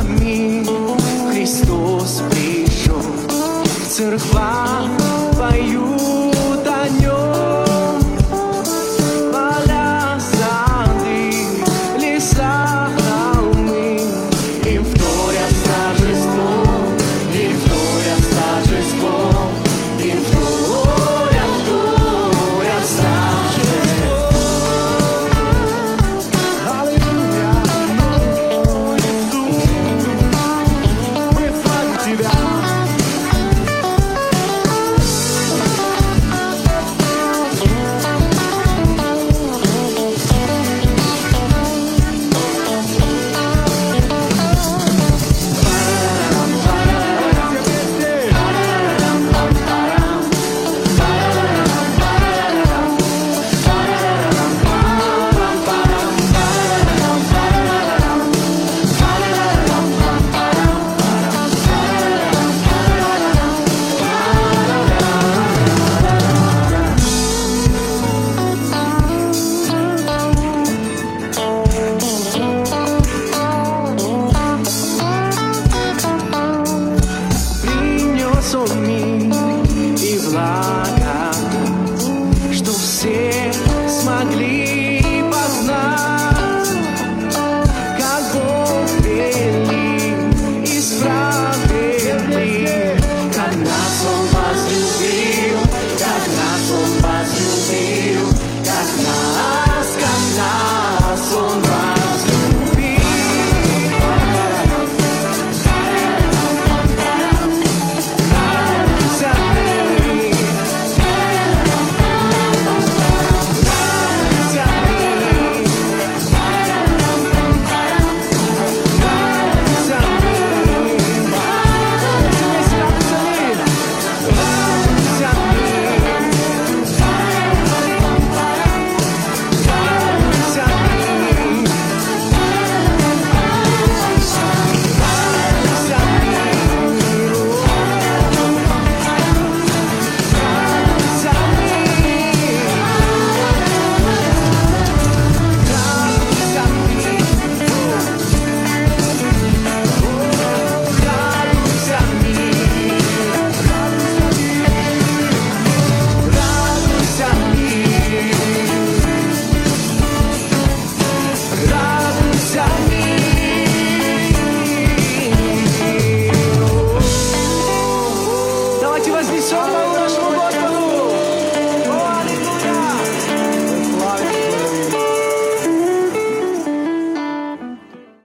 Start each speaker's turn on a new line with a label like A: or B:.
A: дни Христос пришел, в церквах поют.